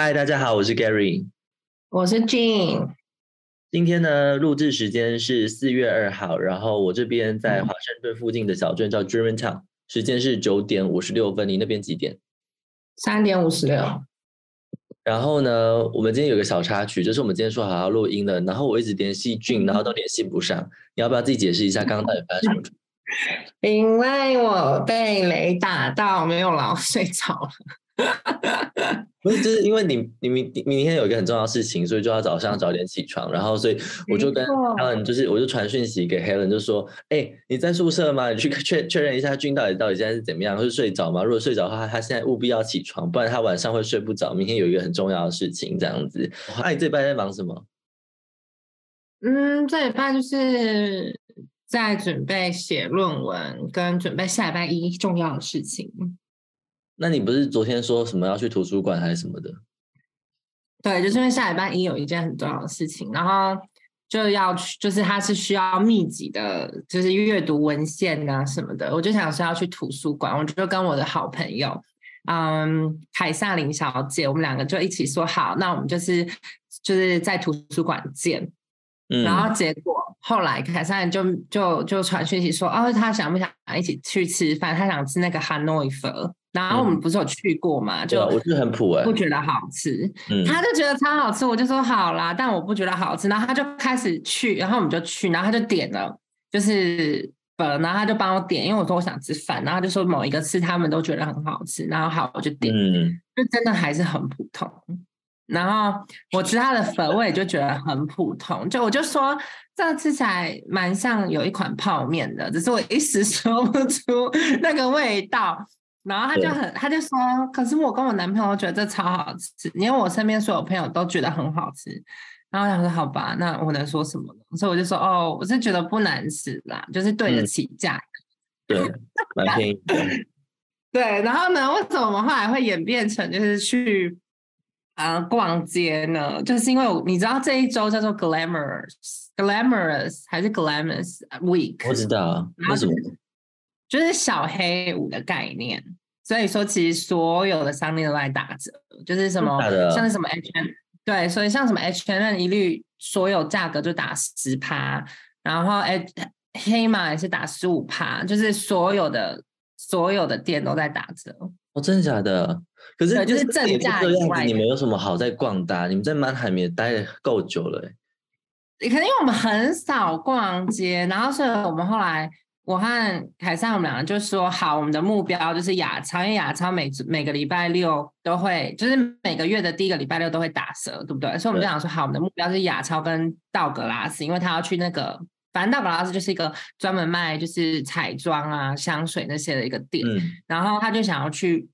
嗨，大家好，我是 Gary，我是 Jean。今天呢，录制时间是四月二号，然后我这边在华盛顿附近的小镇叫 Germantown，时间是九点五十六分。你那边几点？三点五十六。然后呢，我们今天有个小插曲，就是我们今天说好要录音的，然后我一直联系俊，然后都联系不上。你要不要自己解释一下刚刚到底发生什么？因为我被雷打到，没有老睡着了。不是，就是因为你你明明天有一个很重要的事情，所以就要早上早点起床，然后所以我就跟 Helen 就是我就传讯息给 Helen，就说：哎，你在宿舍吗？你去 确确认一下俊到底到底现在是怎么样，是睡着吗？如果睡着的话，他现在务必要起床，不然他晚上会睡不着。明天有一个很重要的事情，这样子。那你这拜在忙什么？嗯，这礼拜就是在准备写论文，跟准备下礼拜一重要的事情。那你不是昨天说什么要去图书馆还是什么的？对，就是因为下礼拜一有一件很重要的事情，然后就要去，就是它是需要密集的，就是阅读文献啊什么的。我就想说要去图书馆，我就跟我的好朋友，嗯，凯撒琳小姐，我们两个就一起说好，那我们就是就是在图书馆见。嗯然后结果后来凯撒琳就就就传讯息说，哦，他想不想一起去吃饭？他想吃那个哈诺佛。然后我们不是有去过嘛？就我是很普哎，不觉得好吃。他就觉得超好吃，我就说好啦，但我不觉得好吃。然后他就开始去，然后我们就去，然后他就点了，就是呃，然后他就帮我点，因为我说我想吃饭，然后就说某一个吃他们都觉得很好吃，然后好我就点，就真的还是很普通。然后我吃他的粉，我也就觉得很普通。就我就说这吃起来蛮像有一款泡面的，只是我一时 说不出那个味道。然后他就很，他就说，可是我跟我男朋友觉得这超好吃，因为我身边所有朋友都觉得很好吃。然后我想说，好吧，那我能说什么呢？所以我就说，哦，我是觉得不难吃啦，就是对得起价格。对，蛮便宜。对，然后呢，为什么我们后来会演变成就是去啊逛街呢？就是因为你知道这一周叫做 Glamorous，Glamorous 还是 Glamorous Week？我知道，为什么？就是小黑五的概念，所以说其实所有的商店都在打折，就是什么像是什么 H N 对，所以像什么 H N 一律所有价格就打十趴，然后 H 黑马也是打十五趴，就是所有的所有的店都在打折。哦，真的假的？可是就是正价这样子，你们有什么好在逛的？你们在曼海也待的够久了，可能因为我们很少逛街，然后所以我们后来。我和凯撒，我们两个就说好，我们的目标就是亚超，因为亚超每每个礼拜六都会，就是每个月的第一个礼拜六都会打折，对不对？所以我们就想说，好，我们的目标是亚超跟道格拉斯，因为他要去那个，反正道格拉斯就是一个专门卖就是彩妆啊、香水那些的一个店，然后他就想要去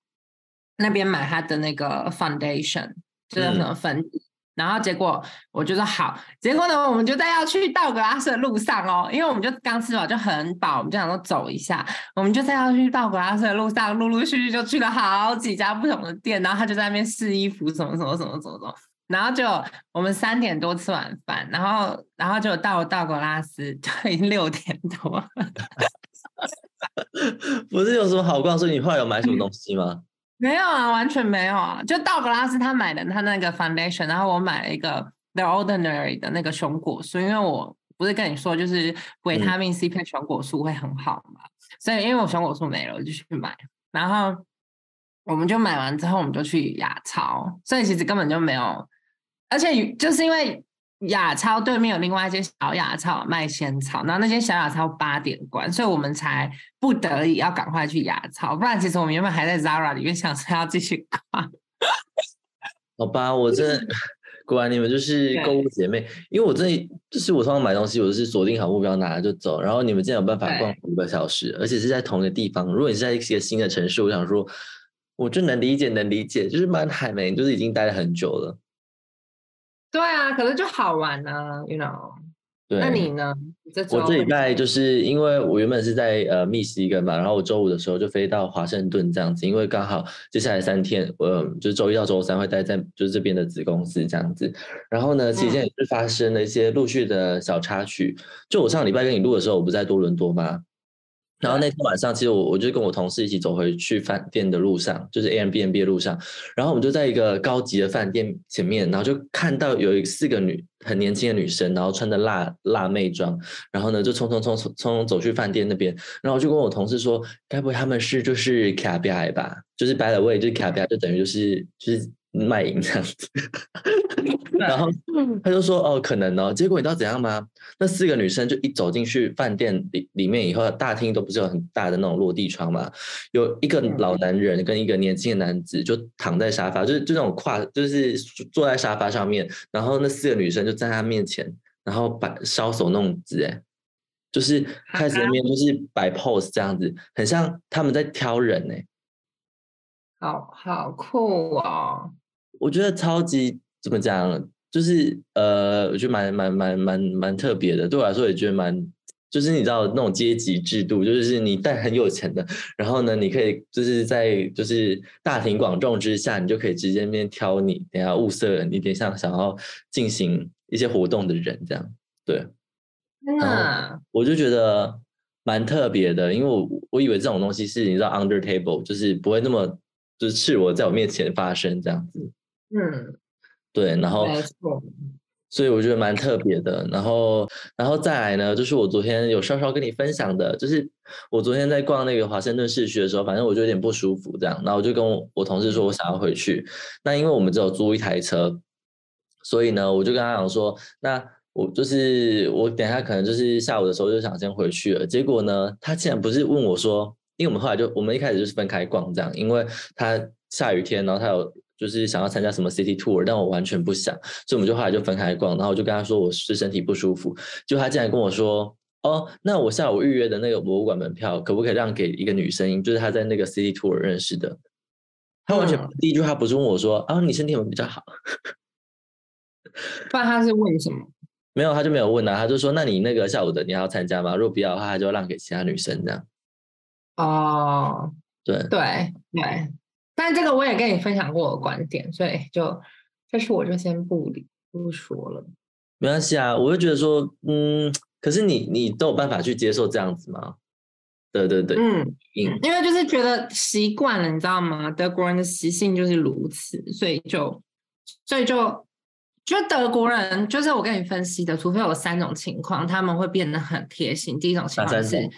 那边买他的那个 foundation，就是什么粉底。然后结果我就说好，结果呢，我们就在要去道格拉斯的路上哦，因为我们就刚吃饱就很饱，我们就想说走一下，我们就在要去道格拉斯的路上，陆陆续续就去了好几家不同的店，然后他就在那边试衣服，什么什么什么什么什么，然后就我们三点多吃晚饭，然后然后就到了道格拉斯，就已经六点多，不是有什么好逛，所以你后来有买什么东西吗？没有啊，完全没有啊！就道格拉斯他买的他那个 foundation，然后我买了一个 The Ordinary 的那个熊果素，因为我不是跟你说就是维他命 C 配熊果素会很好嘛，所以因为我熊果素没了，我就去买。然后我们就买完之后，我们就去亚超，所以其实根本就没有，而且就是因为。亚超对面有另外一间小雅超卖仙草，然后那间小雅超八点关，所以我们才不得已要赶快去雅超，不然其实我们原本还在 Zara 里面想说要继续逛。好吧，我这 果然你们就是购物姐妹，因为我真的就是我通常买东西，我是锁定好目标拿了就走，然后你们竟然有办法逛五个小时，而且是在同一个地方。如果你是在一个新的城市，我想说，我就能理解，能理解，就是蛮海梅，就是已经待了很久了。对啊，可是就好玩呢，you know。对。那你呢？我这礼拜就是因为我原本是在呃密西根嘛，然后我周五的时候就飞到华盛顿这样子，因为刚好接下来三天，呃，就是周一到周三会待在就是这边的子公司这样子。然后呢，期间也是发生了一些陆续的小插曲。就我上礼拜跟你录的时候，我不在多伦多吗？然后那天晚上，其实我我就跟我同事一起走回去饭店的路上，就是 A M B N B 的路上，然后我们就在一个高级的饭店前面，然后就看到有一四个女很年轻的女生，然后穿着辣辣妹装，然后呢就匆匆匆匆匆走去饭店那边，然后我就跟我同事说，该不会他们是就是卡比埃吧？就是 By the way，就是卡比埃，就等于就是就是。卖淫这样子，然后他就说哦可能哦，结果你知道怎样吗？那四个女生就一走进去饭店里里面以后，大厅都不是有很大的那种落地窗嘛，有一个老男人跟一个年轻的男子就躺在沙发，就是就那种跨，就是坐在沙发上面，然后那四个女生就在他面前，然后摆搔首弄姿，哎，就是开始面就是摆 pose 这样子，很像他们在挑人哎，好好酷哦。我觉得超级怎么讲，就是呃，我觉得蛮蛮蛮蛮蛮特别的。对我来说也觉得蛮，就是你知道那种阶级制度，就是你带很有钱的，然后呢，你可以就是在就是大庭广众之下，你就可以直接面挑你，等下物色你点像想要进行一些活动的人这样。对，那我就觉得蛮特别的，因为我我以为这种东西是你知道 under table，就是不会那么就是赤裸在我面前发生这样子。嗯，对，然后，所以我觉得蛮特别的。然后，然后再来呢，就是我昨天有稍稍跟你分享的，就是我昨天在逛那个华盛顿市区的时候，反正我就有点不舒服，这样，然后我就跟我我同事说我想要回去。那因为我们只有租一台车，所以呢，我就跟他讲说，那我就是我等下可能就是下午的时候就想先回去了。结果呢，他竟然不是问我说，因为我们后来就我们一开始就是分开逛这样，因为他下雨天，然后他有。就是想要参加什么 city tour，但我完全不想，所以我们就后来就分开逛。然后我就跟他说我是身体不舒服，就他竟然跟我说，哦，那我下午预约的那个博物馆门票可不可以让给一个女生？就是他在那个 city tour 认识的。他完全第一句话不是问我说，啊，你身体有没有比较好？不然他是问什么？没有，他就没有问啊，他就说，那你那个下午的你还要参加吗？如果不要的话，他就让给其他女生这样。哦，对对对。但这个我也跟你分享过我的观点，所以就这事我就先不理不说了。没关系啊，我就觉得说，嗯，可是你你都有办法去接受这样子吗？对对对，嗯嗯，因为就是觉得习惯了，你知道吗？德国人的习性就是如此，所以就所以就就德国人就是我跟你分析的，除非有三种情况，他们会变得很贴心。第一种情况是。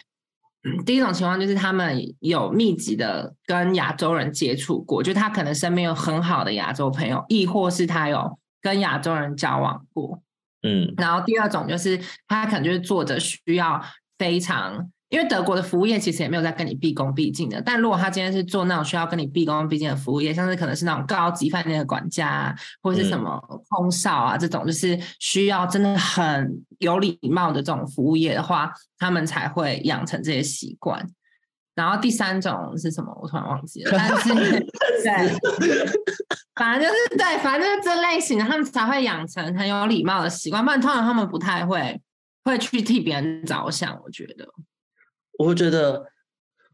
第一种情况就是他们有密集的跟亚洲人接触过，就他可能身边有很好的亚洲朋友，亦或是他有跟亚洲人交往过。嗯，然后第二种就是他可能就是做着需要非常。因为德国的服务业其实也没有在跟你毕恭毕敬的，但如果他今天是做那种需要跟你毕恭毕敬的服务业，像是可能是那种高级饭店的管家，或者是什么空少啊这种，就是需要真的很有礼貌的这种服务业的话，他们才会养成这些习惯。然后第三种是什么？我突然忘记了，但是 对，反正就是对，反正就是这类型的，他们才会养成很有礼貌的习惯，不然通常他们不太会会去替别人着想。我觉得。我会觉得，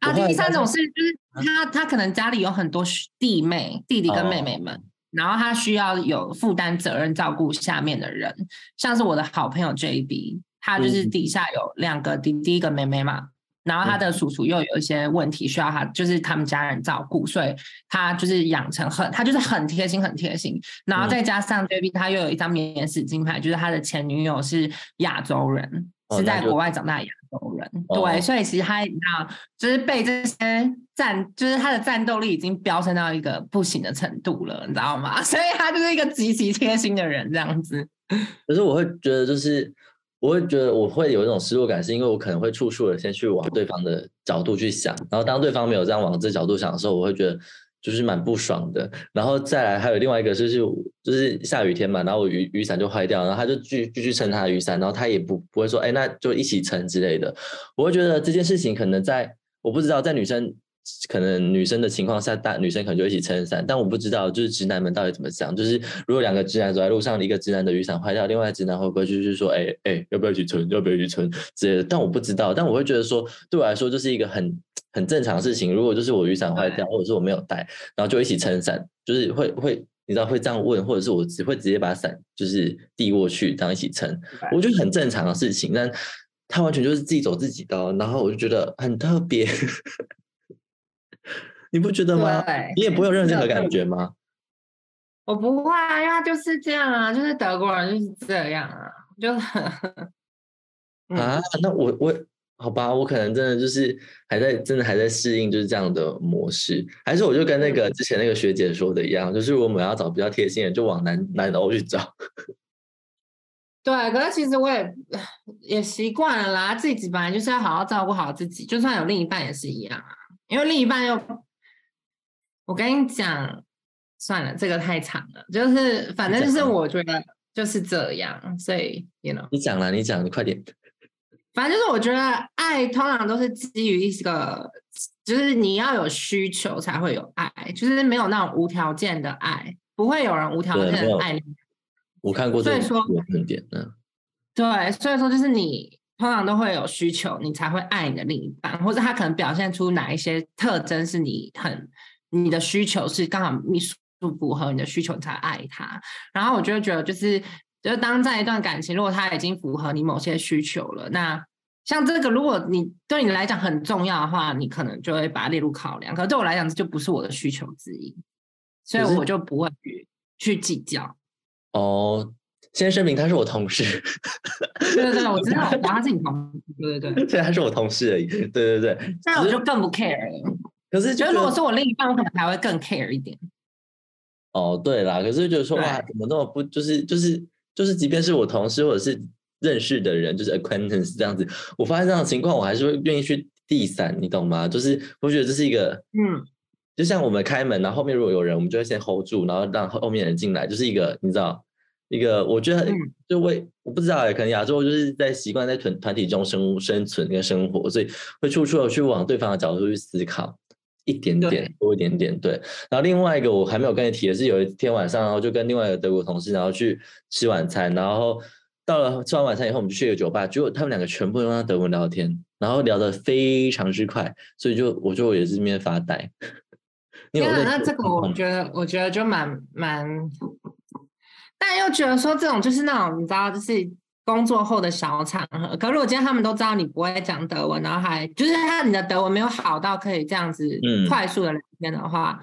啊，第三种是就是他他可能家里有很多弟妹、弟弟跟妹妹们，然后他需要有负担责任照顾下面的人，像是我的好朋友 JB，他就是底下有两个弟弟一个妹妹嘛，然后他的叔叔又有一些问题需要他，就是他们家人照顾，所以他就是养成很他就是很贴心很贴心，然后再加上 JB 他又有一张免死金牌，就是他的前女友是亚洲人。是在国外长大的亚洲人，对，所以其实他你知道，就是被这些战，就是他的战斗力已经飙升到一个不行的程度了，你知道吗？所以他就是一个极其贴心的人，这样子。可是我会觉得，就是我会觉得我会有一种失落感，是因为我可能会处处的先去往对方的角度去想，然后当对方没有这样往这角度想的时候，我会觉得。就是蛮不爽的，然后再来还有另外一个就是就是下雨天嘛，然后我雨雨伞就坏掉，然后他就继继续撑他的雨伞，然后他也不不会说哎那就一起撑之类的，我会觉得这件事情可能在我不知道在女生可能女生的情况下，大女生可能就一起撑伞，但我不知道就是直男们到底怎么想，就是如果两个直男走在路上，一个直男的雨伞坏掉，另外直男会不会就是说哎哎要不要一起撑，要不要一起撑之类的，但我不知道，但我会觉得说对我来说就是一个很。很正常的事情，如果就是我雨伞坏掉，或者是我没有带，然后就一起撑伞，就是会会，你知道会这样问，或者是我只会直接把伞就是递过去，这样一起撑，我觉得很正常的事情。但他完全就是自己走自己的，然后我就觉得很特别，你不觉得吗？你也不会有任何感觉吗？我不会啊，因为他就是这样啊，就是德国人就是这样啊，就是 啊，那我我好吧，我可能真的就是还在真的还在适应就是这样的模式，还是我就跟那个之前那个学姐说的一样，就是我们要找比较贴心的，就往南南欧去找。对，可是其实我也也习惯了啦，自己本来就是要好好照顾好自己，就算有另一半也是一样啊，因为另一半又，我跟你讲。算了，这个太长了。就是反正就是我觉得就是这样，所以，you know，你讲了，你讲，你快点。反正就是我觉得爱通常都是基于一个，就是你要有需求才会有爱，就是没有那种无条件的爱，不会有人无条件的爱你。我看过，所以说论点，嗯，对，所以说就是你通常都会有需求，你才会爱你的另一半，或者他可能表现出哪一些特征是你很你的需求是刚好你。不符合你的需求你才爱他，然后我就觉得就是，就是当在一段感情，如果他已经符合你某些需求了，那像这个，如果你对你来讲很重要的话，你可能就会把它列入考量。可对我来讲，这就不是我的需求之一，所以我就不会去去计较。哦，先声明他是我同事。对对对，我知道，他是你同事。对对对，虽然他是我同事而已。对对对，那我就更不 care 了。可是，觉得如果是我另一半，我可能还会更 care 一点。哦，对啦，可是觉得说哇，怎么那么不就是就是就是，即便是我同事或者是认识的人，就是 acquaintance 这样子，我发现这样的情况，我还是会愿意去递伞，你懂吗？就是我觉得这是一个，嗯，就像我们开门，然后后面如果有人，我们就会先 hold 住，然后让后面人进来，就是一个你知道，一个我觉得就为我不知道哎，可能亚洲就是在习惯在团团体中生生存跟生活，所以会处处的去往对方的角度去思考。一点点多一点点，对。然后另外一个我还没有跟你提的是，有一天晚上，然后就跟另外一个德国同事，然后去吃晚餐。然后到了吃完晚餐以后，我们就去一个酒吧，结果他们两个全部用德文聊天，然后聊得非常之快，所以就我就也是这边发呆。对啊，那这个我觉得，我觉得就蛮蛮，但又觉得说这种就是那种你知道，就是。工作后的小场合，可如果今天他们都知道你不会讲德文，然后还就是他你的德文没有好到可以这样子快速的聊天的话，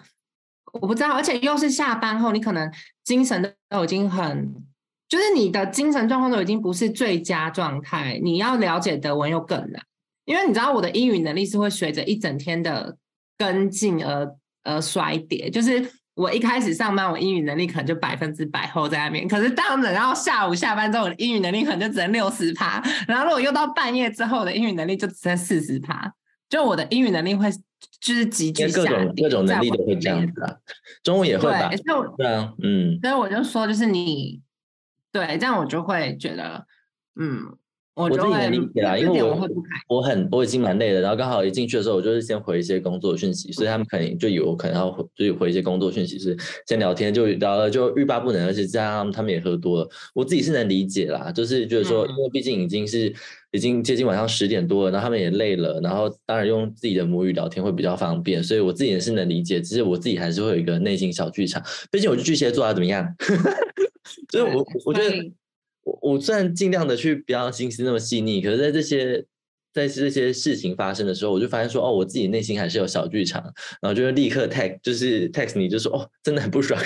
我不知道，而且又是下班后，你可能精神都已经很，就是你的精神状况都已经不是最佳状态，你要了解德文又更难，因为你知道我的英语能力是会随着一整天的跟进而而衰跌，就是。我一开始上班，我英语能力可能就百分之百后在那边。可是当等到下午下班之后，我的英语能力可能就只能六十趴。然后如果又到半夜之后我的英语能力就只剩四十趴，就我的英语能力会就是急剧下各种各种能力都会这样子啊，中文也会吧？对啊，嗯。所以我就说，就是你对这样，我就会觉得，嗯。我自己能理解啦，因为我我很我已经蛮累的，然后刚好一进去的时候，我就是先回一些工作讯息，所以他们肯定就以为我可能要就回一些工作讯息，是先聊天就聊了就欲罢不能，而且加上他们也喝多了，我自己是能理解啦，就是觉得说，因为毕竟已经是已经接近晚上十点多了，然后他们也累了，然后当然用自己的母语聊天会比较方便，所以我自己也是能理解，只是我自己还是会有一个内心小剧场，毕竟我是巨蟹座啊，怎么样？就是我我觉得。我我虽然尽量的去不要心思那么细腻，可是在这些在这些事情发生的时候，我就发现说，哦，我自己内心还是有小剧场，然后就立刻 text，就是 text 你就说，哦，真的很不爽，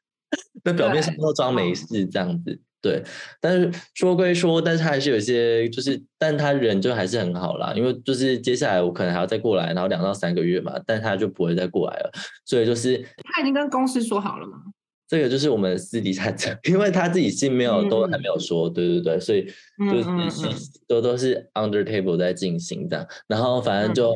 那表面上都装没事这样子，对。但是说归说，但是他还是有一些，就是，但他人就还是很好啦，因为就是接下来我可能还要再过来，然后两到三个月嘛，但他就不会再过来了，所以就是他已经跟公司说好了吗？这个就是我们私底下讲，因为他自己信没有都还没有说，对对对，所以就是都都是 under table 在进行这样。然后反正就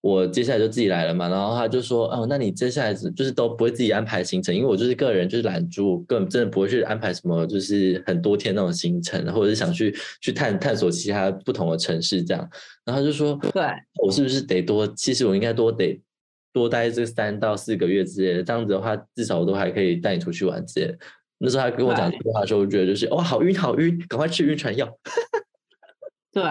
我接下来就自己来了嘛，然后他就说哦，那你接下来就是都不会自己安排行程，因为我就是个人就是懒猪，根本真的不会去安排什么就是很多天那种行程，或者是想去去探探索其他不同的城市这样。然后就说，对我是不是得多？其实我应该多得。多待这三到四个月之类的，这样子的话，至少我都还可以带你出去玩之类的。那时候他跟我讲这句话的时候，我觉得就是哦，好晕，好晕，赶快吃晕船药。对，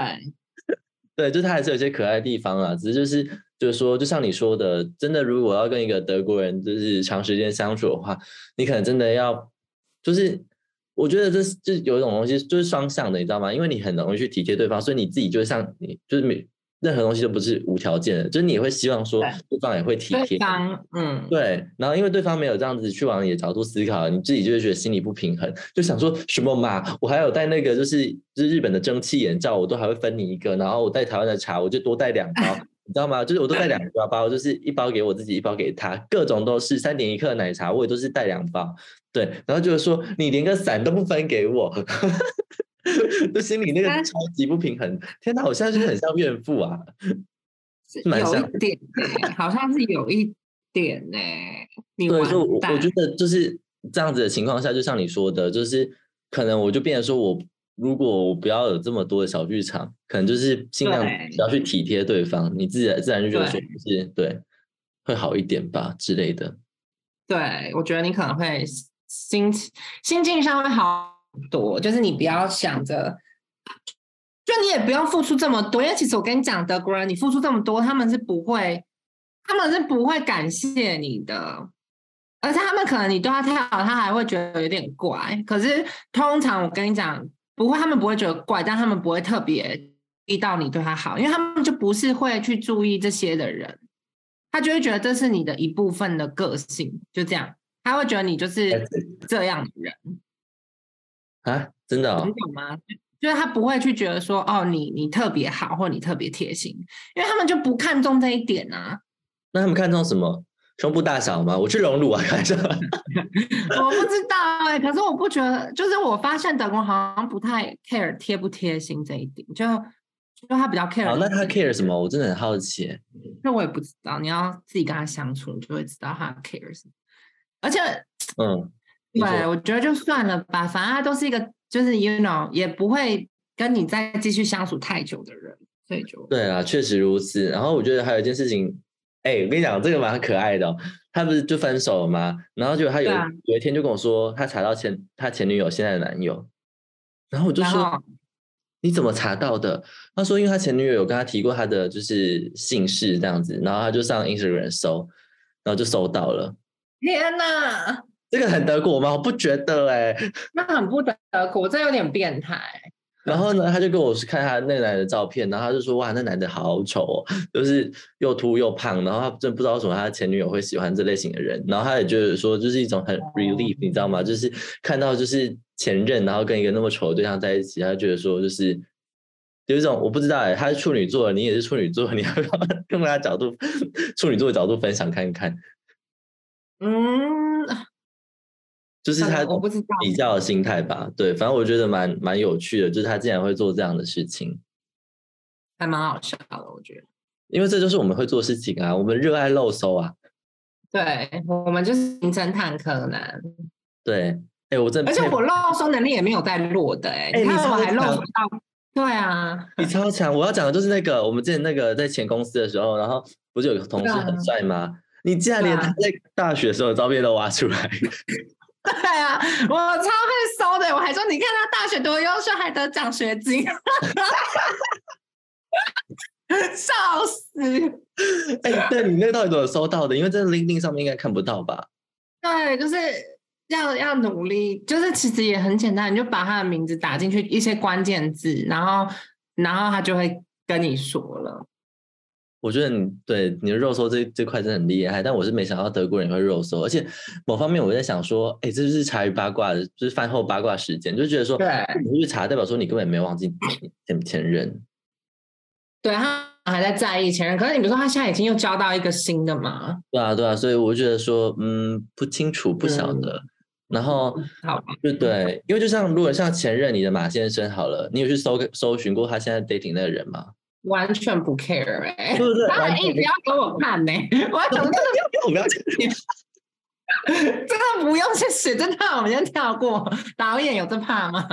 对，就他还是有些可爱的地方啊，只是就是就是说，就像你说的，真的，如果要跟一个德国人就是长时间相处的话，你可能真的要就是我觉得这是就是有一种东西就是双向的，你知道吗？因为你很容易去体贴对方，所以你自己就像你就是每任何东西都不是无条件的，就是你也会希望说对对方也会体贴。嗯，对，然后因为对方没有这样子去往你的角度思考，你自己就会觉得心里不平衡，就想说什么嘛，我还有带那个就是就是日本的蒸汽眼罩，我都还会分你一个，然后我带台湾的茶，我就多带两包，你知道吗？就是我都带两包包，就是一包给我自己，一包给他，各种都是三点一克的奶茶，我也都是带两包，对，然后就是说你连个伞都不分给我。就心里那个超级不平衡，天哪！我现在是很像怨妇啊，是蛮像有一点欸，好像是有一点呢、你对，就我我觉得就是这样子的情况下，就像你说的，就是可能我就变得说我如果我不要有这么多的小剧场，可能就是尽量不要去体贴对方，你自然自然就觉得说对是对会好一点吧之类的。对，我觉得你可能会心情心境上会好很多，就是你不要想着，就你也不用付出这么多，因为其实我跟你讲，德国人你付出这么多，他们是不会，他们是不会感谢你的，而且他们可能你对他太好，他还会觉得有点怪。可是通常我跟你讲，不会，他们不会觉得怪，但他们不会特别注意到你对他好，因为他们就不是会去注意这些的人。他就会觉得这是你的一部分的个性，就这样，他会觉得你就是这样的人，啊，真的、哦你，懂吗？就是他不会去觉得说，哦，你你特别好，或你特别贴心，因为他们就不看重这一点啊。那他们看重什么？胸部大小吗？我去隆乳啊，开玩笑。我不知道哎、可是我不觉得，就是我发现德国好像不太 care 贴不贴心这一点，就就他比较 care 好，那他 care 什么？我真的很好奇耶。那我也不知道，你要自己跟他相处，你就会知道他 care 什么。而且嗯，你对，我觉得就算了吧，反正他都是一个，就是 you know，也不会跟你再继续相处太久的人，所以就对啊，确实如此。然后我觉得还有一件事情，哎，我跟你讲，这个蛮可爱的哦。他不是就分手了吗？然后就他有有一天就跟我说，他查到前他前女友现在的男友，然后我就说你怎么查到的？他说因为他前女友有跟他提过他的就是姓氏这样子，然后他就上 Instagram 搜，然后就搜到了。天哪，这个很德国吗？我不觉得哎、那很不德国，这有点变态。然后呢，他就跟我看他那个男的照片，然后他就说：“哇，那男的好丑哦，就是又秃又胖。”然后他真不知道为什么他的前女友会喜欢这类型的人。然后他也觉得说，就是一种很 relief，、你知道吗？就是看到就是前任，然后跟一个那么丑的对象在一起，他觉得说就是有一种我不知道哎，他是处女座，你也是处女座，你要不要用他的角度，处女座的角度分享看看？嗯，就是他嗯我不知道比较的心态吧。对，反正我觉得蛮蛮有趣的，就是他竟然会做这样的事情。还蛮好笑的，我觉得。因为这就是我们会做事情啊，我们热爱漏搜啊。对，我们就是名侦探柯南，对，哎，我真的而且我漏搜能力也没有在弱的、欸，哎你你看我还漏超强搜到，对啊，你超强。我要讲的就是那个，我们之前那个在前公司的时候，然后不是有个同事很帅吗？你竟然连他在大学时候的照片都挖出来，对啊，我超会搜的，我还说你看他大学多优秀，还得奖学金，笑死。哎，对你那个到底怎么搜到的？因为在 LinkedIn 上面应该看不到吧？对，就是要要努力，就是其实也很简单，你就把他的名字打进去一些关键字，然后然后他就会跟你说了。我觉得你对你的肉搜这这块真的很厉害，但我是没想到德国人也会肉搜，而且某方面我在想说，哎，这就是茶余八卦的，就是饭后八卦时间，就觉得说，对你去查代表说你根本没有忘记前前任，对他还在在意前任，可是你比如说他现在已经又交到一个新的嘛，对啊对啊，所以我觉得说，嗯，不清楚不晓嗯得，然后好吧？就对，因为就像如果像前任你的马先生好了，你有去搜搜寻过他现在 dating 那个人吗？完全不 care 哎、对不对？他一直要给我看呢、我还想说我不要讲，真的不用谢谢，真的我们先跳过。导演有这怕吗？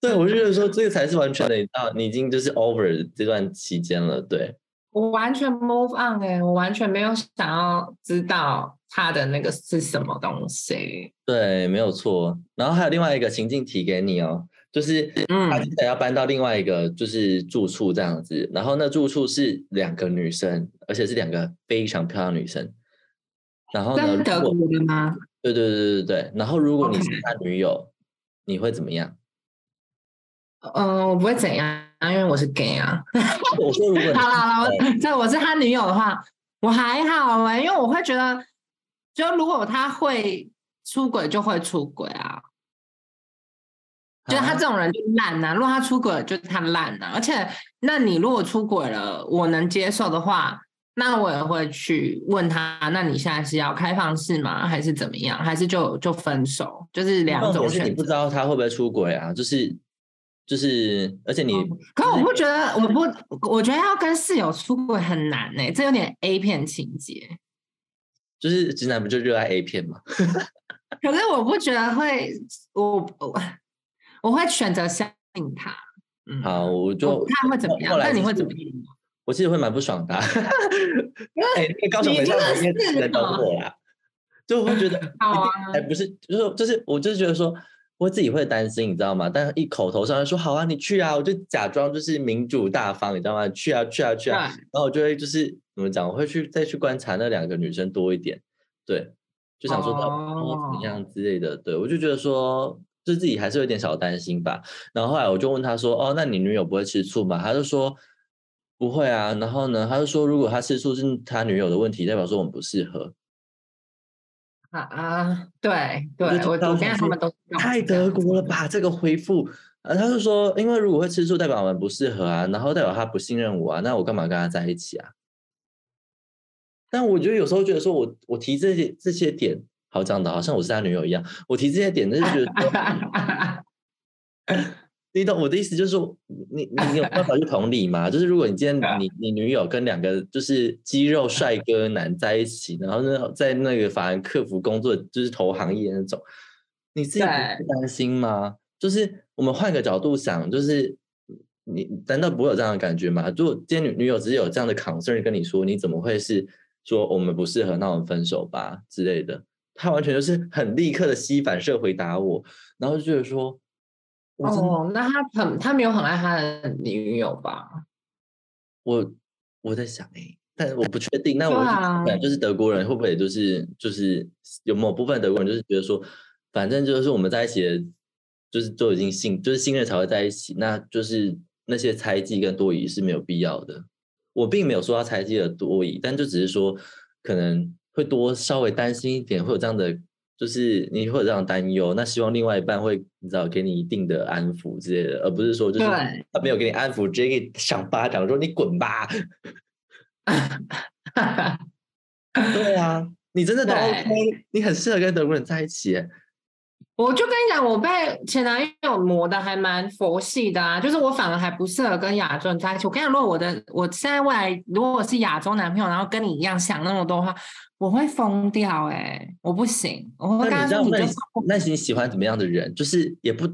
对我就觉得说这个才是完全的，你到你已经就是 over 这段期间了，对。我完全 move on 哎、我完全没有想要知道他的那个是什么东西。对，没有错。然后还有另外一个情境题给你哦，就是嗯他要搬到另外一个就是住处这样子，然后那住处是两个女生，而且是两个非常漂亮女生。然后呢，德国的吗？对对对对对对，然后如果你是他女友，你会怎么样？嗯，我不会怎样，因为我是 gay 啊。我说如果 好了好了，这我是他女友的话，我还好哎，因为我会觉得，就如果他会出轨，就会出轨啊。就他这种人就烂呐，如果他出轨，就是他烂呐。而且，那你如果出轨了，我能接受的话，那我也会去问他，那你现在是要开放式吗，还是怎么样，还是就就分手？就是两种选择。你不知道他会不会出轨啊？就是就是，而且你，可我不觉得，我不，我觉得要跟室友出轨很难呢，这有点 A 片情节。就是直男不就热爱 A 片吗？可是我不觉得会，我我。我会选择相信他。嗯，好，我就看会怎么样。那你会怎么样？我其实会蛮不爽的。哎，高雄没上今天在等我啦，就我会觉得，哎，不是，就是就是，我就是觉得说，我自己会担心，你知道吗？但是一口头上说好啊，你去啊，我就假装就是民主大方，你知道吗？去啊，去啊，去啊，然后我就会就是怎么讲？我会去再去观察那两个女生多一点，对，就想说哦怎么样之类的。对我就觉得说。就自己还是有点小担心吧，然后后来我就问他说：“哦，那你女友不会吃醋吗？”他就说：“不会啊。”然后呢，他就说：“如果他吃醋是他女友的问题，代表说我们不适合。”啊啊，对对，我我现在他们都太德国了吧？这个回复，啊，他就说：“因为如果会吃醋，代表我们不适合啊，然后代表他不信任我啊，那我干嘛跟他在一起啊？”但我觉得有时候觉得说我我提这些这些点。好讲的，好像我是他女友一样。我提这些点，就是觉得，你懂我的意思，就是说，你你你有办法去同理吗？就是如果你今天你你女友跟两个就是肌肉帅哥男在一起，然后呢，在那个法兰克福工作，就是投行业那种，你自己不担心吗？就是我们换个角度想，就是你难道不会有这样的感觉吗？如果今天女女友只是有这样的 concern 跟你说，你怎么会是说我们不适合，那我们分手吧之类的？他完全就是很立刻的吸反射回答我，然后就觉得说，哦，那他很他没有很爱他的女友吧？我我在想哎，但我不确定。那我就是德国人会不会就是就是有某部分德国人就是觉得说，反正就是我们在一起的，就是都已经信就是信任才会在一起，那就是那些猜忌跟多疑是没有必要的。我并没有说他猜忌的多疑，但就只是说可能。会多稍微担心一点，会有这样的，就是你会有这样担忧。那希望另外一半会，你知道，给你一定的安抚之类的，而不是说就是他没有给你安抚，直接给你赏巴掌，说你滚吧。对啊，你真的都 OK，你很适合跟德国人在一起。我就跟你讲，我被前男友磨的还蛮佛系的啊，就是我反而还不适合跟亚洲人在一起。我跟你讲，如果我的我现在未来如果是亚洲男朋友，然后跟你一样想那么多话，我会疯掉哎，我不行。我会跟他说，你就那你喜欢怎么样的人？就是也不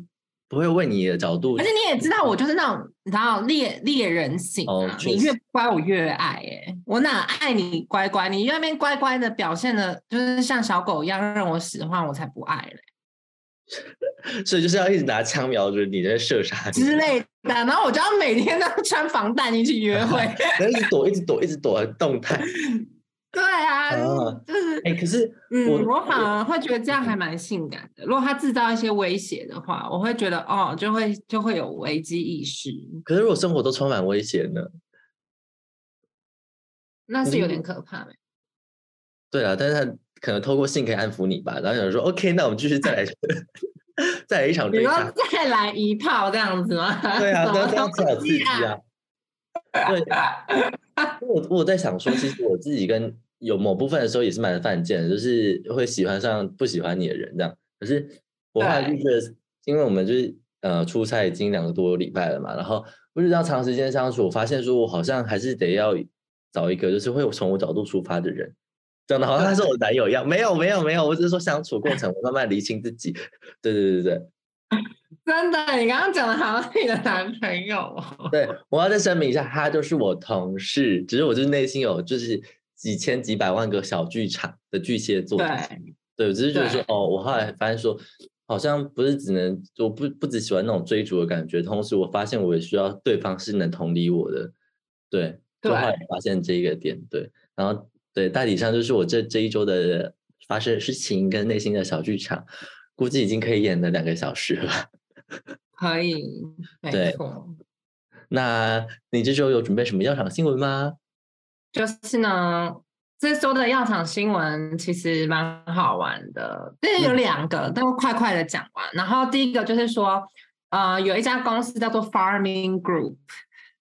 不会为你的角度，而且你也知道，我就是那种你知道猎猎人型啊，你越乖我越爱哎，我哪爱你乖乖？你那边乖乖的表现的，就是像小狗一样让我使唤，我才不爱嘞。所以就是要一直拿枪瞄准你在射杀之类的，然后我就要每天都要穿防弹衣去约会，一直躲，一直躲，一直躲，动态。对啊，就是哎，可是嗯，我反而会觉得这样还蛮性感的。如果他制造一些威胁的话，我会觉得哦，就会就会有危机意识。可是如果生活都充满危险呢？那是有点可怕的。对啊，但是他。可能透过性可以安抚你吧，然后有人说 OK，那我们继续再来，再来一场追杀，再来一炮这样子吗？对啊，这样子好刺激啊！对，我我在想说，其实我自己跟有某部分的时候也是蛮犯贱的，就是会喜欢上不喜欢你的人这样。可是我后来就觉得，因为我们就是呃出差已经两个多礼拜了嘛，然后不是这样长时间相处，我发现说我好像还是得要找一个就是会从我角度出发的人。讲的好 像他是我男友一样，没有没有没有，我只是说相处过程，我慢慢理清自己。对对对对 真的，你刚刚讲的好像你的男朋友。对，我要再声明一下，他就是我同事，只是我就是内心有就是几千几百万个小剧场的巨蟹座。对，对我只是觉得说，哦，我后来发现说，好像不是只能，我不不只喜欢那种追逐的感觉，同时我发现我也需要对方是能同理我的。对，就后来发现这一个点，对，然后。对，大体上就是我这这一周的发生事情跟内心的小剧场。估计已经可以演了两个小时了。可以，没错。那你这周有准备什么药厂新闻吗？就是呢，这周的药厂新闻其实蛮好玩的，这有两个，都快快的讲完。然后第一个就是说，呃，有一家公司叫做 Farming Group，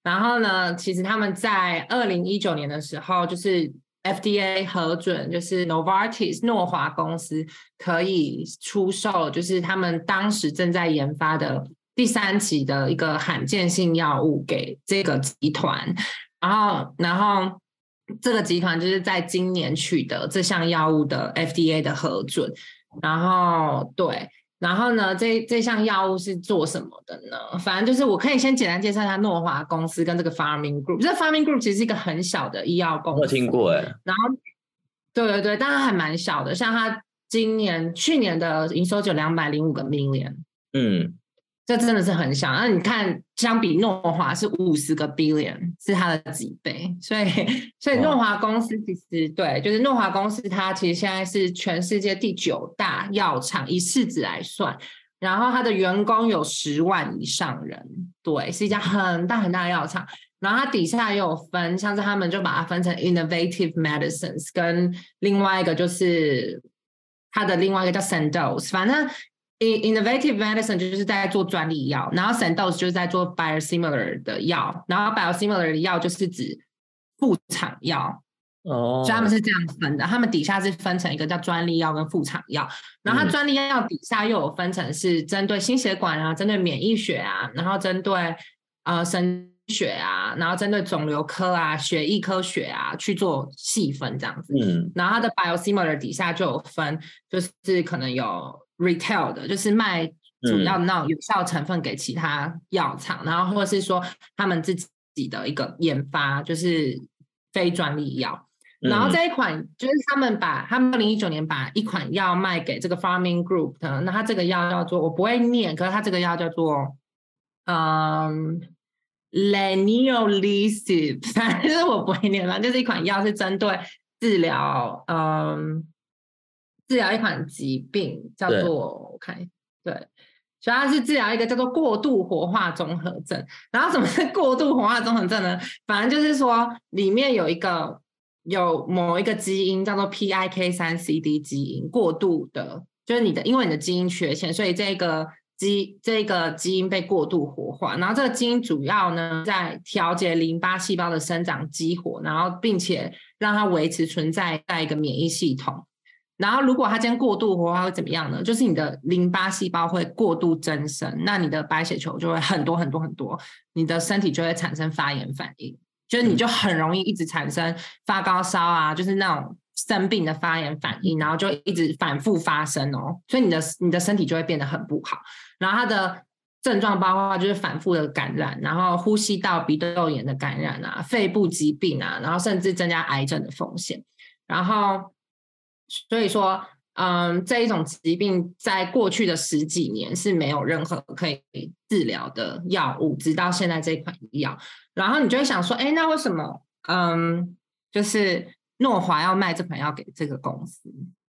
然后呢，其实他们在二零一九年的时候，就是 FDA 核准，就是 Novartis 诺华公司可以出售，就是他们当时正在研发的第三期的一个罕见性药物给这个集团，然后，然后。这个集团就是在今年取得这项药物的 FDA 的核准，然后对，然后呢，这这项药物是做什么的呢？反正就是我可以先简单介绍一下诺华公司跟这个 Farming Group。这 Farming Group 其实是一个很小的医药公司，我听过哎。然后，对对对，但它还蛮小的，像它今年去年的营收就两百零五个 million，嗯。这真的是很小，那你看，相比诺华是五十个 billion，是它的几倍，所以，所以诺华公司其实对，就是诺华公司，它其实现在是全世界第九大药厂，以市值来算，然后它的员工有十万以上人，对，是一家很大很大的药厂，然后它底下也有分，像是他们就把它分成 innovative medicines，跟另外一个就是它的另外一个叫 Sandoz，反正。Innovative medicine 就是在做专利药，然后 Sandoz 就是在做 biosimilar 的药，然后 biosimilar 的药就是指副厂药哦，所以他们是这样分的，他们底下是分成一个叫专利药跟副厂药，然后它专利药底下又有分成是针对心血管啊，针对免疫学啊，然后针对呃神血啊，然后针对肿瘤科啊、血液科学啊去做细分这样子，嗯，然后它的 biosimilar 底下就有分，就是可能有。Retail 的，就是卖主要那种有效成分给其他药厂，然后或者是说他们自己的一个研发，就是非专利药。然后这一款就是他们把他们二零一九年把一款药卖给这个 Farming Group 的，那它这个药叫做我不会念，可是它这个药叫做嗯 Leniolisib，反正我不会念了，就是一款药是针对治疗嗯。治疗一款疾病叫做我看对，主要是治疗一个叫做过度活化综合症。然后什么是过度活化综合症呢？反正就是说里面有一个有某一个基因叫做 PIK 三 CD 基因过度的，就是你的因为你的基因缺陷，所以这个基这个基因被过度活化。然后这个基因主要呢在调节淋巴细胞的生长激活，然后并且让它维持存在在一个免疫系统。然后，如果它今天过度活化会怎么样呢？就是你的淋巴细胞会过度增生，那你的白血球就会很多很多很多，你的身体就会产生发炎反应，就是你就很容易一直产生发高烧啊，就是那种生病的发炎反应，然后就一直反复发生哦，所以你的你的身体就会变得很不好。然后它的症状包括就是反复的感染，然后呼吸道鼻窦炎的感染啊，肺部疾病啊，然后甚至增加癌症的风险，然后。所以说，嗯，这一种疾病在过去的十几年是没有任何可以治疗的药物，直到现在这款药。然后你就会想说，哎，那为什么，嗯，就是诺华要卖这款药给这个公司，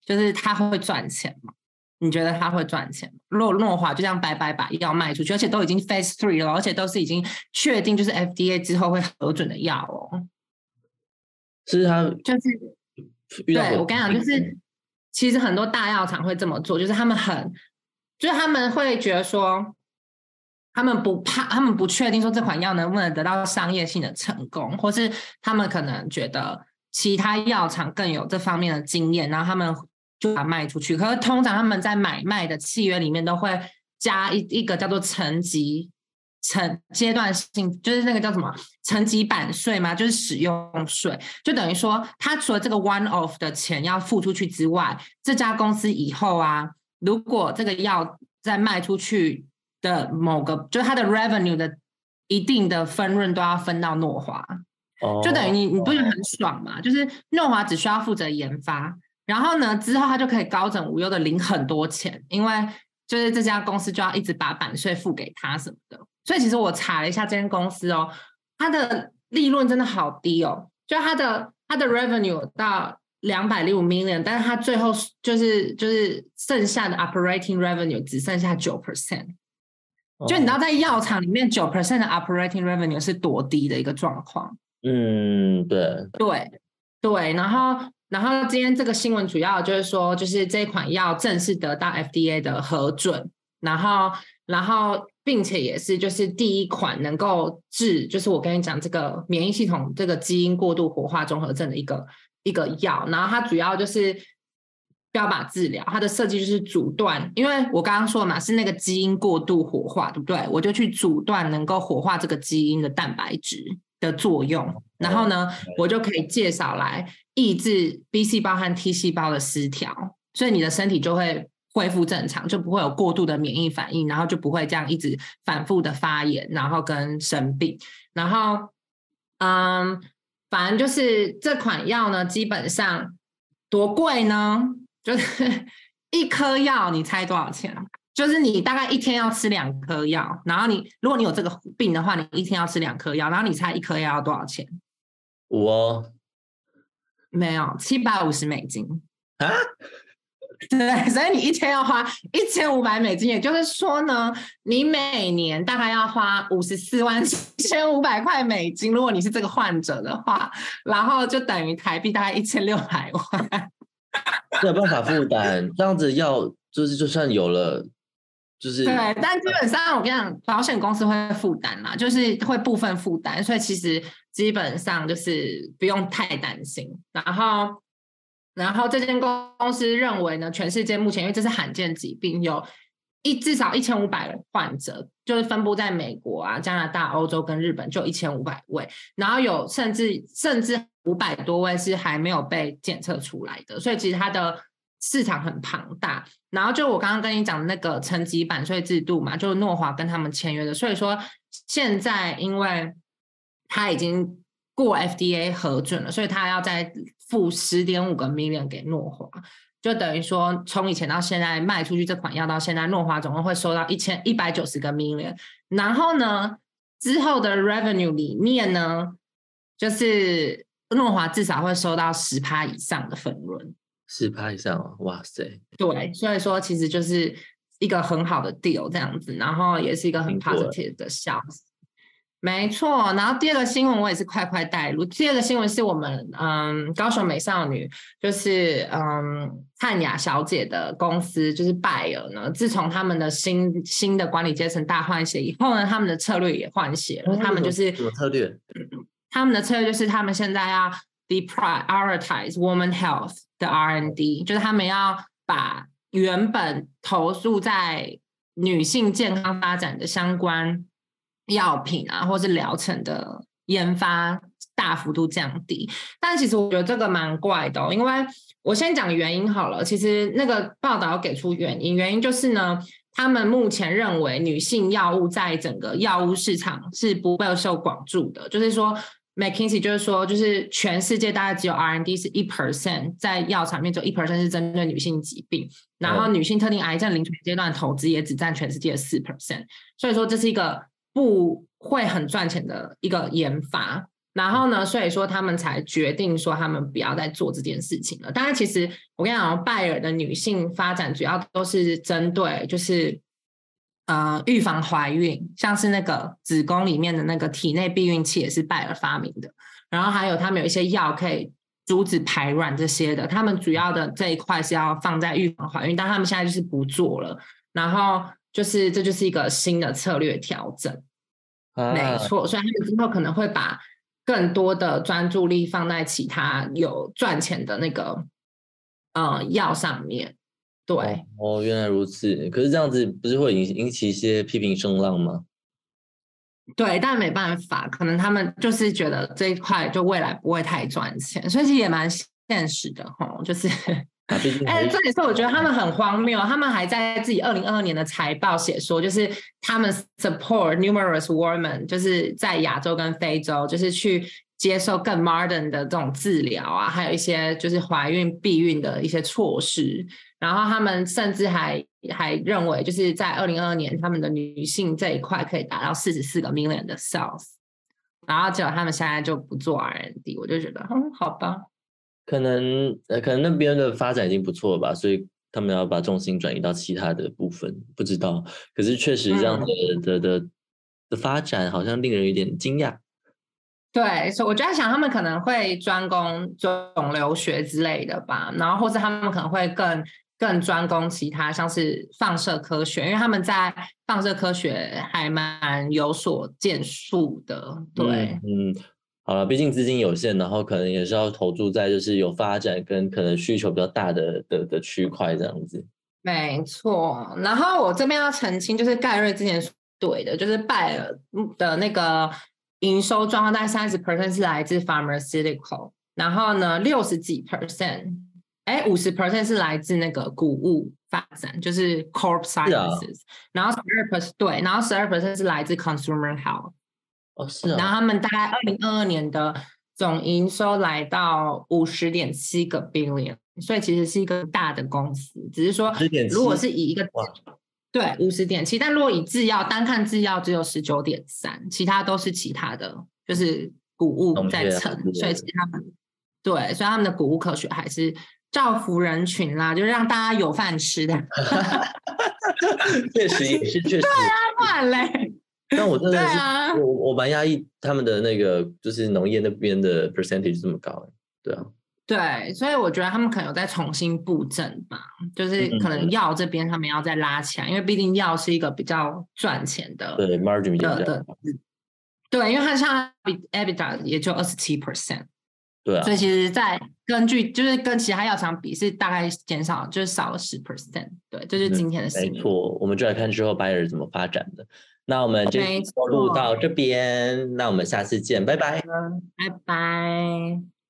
就是他会赚钱吗？你觉得他会赚钱吗？诺诺华就这样白白把药卖出去，而且都已经 Phase Three 了，而且都是已经确定就是 FDA 之后会核准的药哦。是他就是。对我跟你讲，就是其实很多大药厂会这么做，就是他们很，就是他们会觉得说，他们不怕，他们不确定说这款药能不能得到商业性的成功，或是他们可能觉得其他药厂更有这方面的经验，然后他们就把它卖出去。可是通常他们在买卖的契约里面都会加一一个叫做层级。层阶段性就是那个叫什么层级版税嘛，就是使用税，就等于说，他除了这个 one off 的钱要付出去之外，这家公司以后啊，如果这个药再卖出去的某个，就它的 revenue 的一定的分润都要分到诺华，就等于你你不是很爽嘛？就是诺华只需要负责研发，然后呢之后他就可以高枕无忧的领很多钱，因为就是这家公司就要一直把版税付给他什么的。所以其实我查了一下这间公司哦，它的利润真的好低哦，就它的它的 revenue 到两百零五 million，但是它最后就是就是剩下的 operating revenue 只剩下九 percent。就你知道，在药厂里面，九 percent 的 operating revenue 是多低的一个状况。嗯，对，对，对。然后，然后今天这个新闻主要就是说，就是这款药正式得到 FDA 的核准，然后，然后，并且也是就是第一款能够治，就是我跟你讲这个免疫系统这个基因过度活化综合症的一个一个药。然后它主要就是。标靶治疗，它的设计就是阻断，因为我刚刚说嘛，是那个基因过度活化，对不对？我就去阻断能够活化这个基因的蛋白质的作用，然后呢，我就可以介绍来抑制 B 细胞和 T 细胞的失调，所以你的身体就会恢复正常，就不会有过度的免疫反应，然后就不会这样一直反复的发炎，然后跟生病。然后，嗯，反正就是这款药呢，基本上多贵呢？就是一颗药，你猜多少钱？就是你大概一天要吃两颗药，然后你如果你有这个病的话，你一天要吃两颗药，然后你猜一颗药要多少钱？我没有七百五十美金啊？对，所以你一天要花一千五百美金，也就是说呢，你每年大概要花五十四万七千五百块美金。如果你是这个患者的话，然后就等于台币大概一千六百万。没有办法负担这样子要，就是就算有了，就是对，但基本上我跟你讲，保险公司会负担嘛，就是会部分负担，所以其实基本上就是不用太担心。然后，然后这间公公司认为呢，全世界目前因为这是罕见疾病，有一至少一千五百患者，就是分布在美国啊、加拿大、欧洲跟日本，就一千五百位，然后有甚至甚至。五百多位是还没有被检测出来的，所以其实它的市场很庞大。然后就我刚刚跟你讲的那个层级版税制度嘛，就是诺华跟他们签约的，所以说现在因为他已经过 FDA 核准了，所以他要再付十点五个 million 给诺华，就等于说从以前到现在卖出去这款药到现在，诺华总共会收到一千一百九十个 million。然后呢，之后的 revenue 里面呢，就是。诺华至少会收到十趴以上的分润，十趴以上哦，哇塞！对，所以说其实就是一个很好的 deal 这样子，然后也是一个很 positive 的消息。没错，然后第二个新闻我也是快快带入。第二个新闻是我们嗯高雄美少女，就是嗯汉雅小姐的公司，就是拜尔呢。自从他们的新新的管理阶层大换血以后呢，他们的策略也换血了。他们就是什么策略？他们的策略就是，他们现在要 deprioritize woman health 的 R&D，就是他们要把原本投诉在女性健康发展的相关药品啊，或是疗程的研发大幅度降低。但其实我觉得这个蛮怪的，因为我先讲原因好了。其实那个报道给出原因，原因就是呢，他们目前认为女性药物在整个药物市场是不被受广注的，就是说。McKinsey 就是说，就是全世界大概只有 R&D 是一 percent，在药厂面只有一 percent 是针对女性疾病，然后女性特定癌症临床阶段投资也只占全世界的四 percent，所以说这是一个不会很赚钱的一个研发。然后呢，所以说他们才决定说他们不要再做这件事情了。当然，其实我跟你讲，拜耳的女性发展主要都是针对就是。呃，预防怀孕，像是那个子宫里面的那个体内避孕器也是拜耳发明的。然后还有他们有一些药可以阻止排卵这些的。他们主要的这一块是要放在预防怀孕，但他们现在就是不做了。然后就是这就是一个新的策略调整，没错。所以他们之后可能会把更多的专注力放在其他有赚钱的那个呃药上面。对哦，原来如此。可是这样子不是会引引起一些批评声浪吗？对，但没办法，可能他们就是觉得这一块就未来不会太赚钱，所以其实也蛮现实的哈。就是，哎，这也是我觉得他们很荒谬，他们还在自己二零二二年的财报写说，就是他们 support numerous women，就是在亚洲跟非洲，就是去。接受更 modern 的这种治疗啊，还有一些就是怀孕避孕的一些措施，然后他们甚至还还认为，就是在二零二二年，他们的女性这一块可以达到四十四个 million 的 sales，然后结果他们现在就不做 R&D，我就觉得，嗯，好吧。可能呃，可能那边的发展已经不错吧，所以他们要把重心转移到其他的部分，不知道。可是确实这样的的的的发展，好像令人有点惊讶。对，所以我就在想，他们可能会专攻肿瘤学之类的吧，然后或者他们可能会更更专攻其他，像是放射科学，因为他们在放射科学还蛮有所建树的。对，嗯，好了，毕竟资金有限，然后可能也是要投注在就是有发展跟可能需求比较大的的的区块这样子。没错，然后我这边要澄清，就是盖瑞之前对的，就是拜尔的那个。营收状况大概三十 percent 是来自 pharmaceutical，然后呢六十几 percent，哎五十 percent 是来自那个谷物发展，就是 corp sciences，然后十二 percent 对，然后十二 percent 是来自 consumer health，哦是啊，然后他们大概二零二二年的总营收来到五十点七个 billion，所以其实是一个大的公司，只是说如果是以一个。对，五十点七，但如果以制药单看制药只有十九点三，其他都是其他的，就是谷物在撑，所以其他们对，所以他们的谷物科学还是造福人群啦，就是让大家有饭吃的。确实也是，确实 对啊，不然嘞。但我真的是，我我蛮压抑他们的那个就是农业那边的 percentage 这么高，对啊。对，所以我觉得他们可能有在重新布阵吧，就是可能药这边他们要再拉起来，因为毕竟药是一个比较赚钱的，对 margin 的的，对，因为它像 EBITDA 也就二十七 percent，对啊，所以其实，在根据就是跟其他药厂比是大概减少，就是少了十 percent，对，这是今天的新闻。没错，我们就来看之后 Bayer 怎么发展的。那我们就录到这边，那我们下次见，拜拜，拜拜。